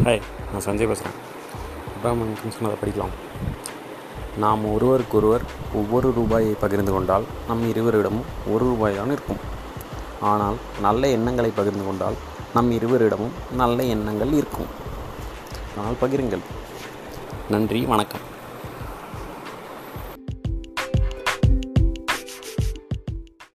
Hi நான் சஞ்சய் பேசுகிறேன். அப்ராமன் சொன்னதை படிக்கலாம். நாம் ஒருவருக்கொருவர் ஒவ்வொரு ரூபாயை பகிர்ந்து கொண்டால் நம் இருவரிடமும் ஒரு ரூபாய் தான் இருக்கும். ஆனால் நல்ல எண்ணங்களை பகிர்ந்து கொண்டால் நம் இருவரிடமும் நல்ல எண்ணங்கள் இருக்கும். ஆனால் பகிருங்கள். நன்றி வணக்கம்.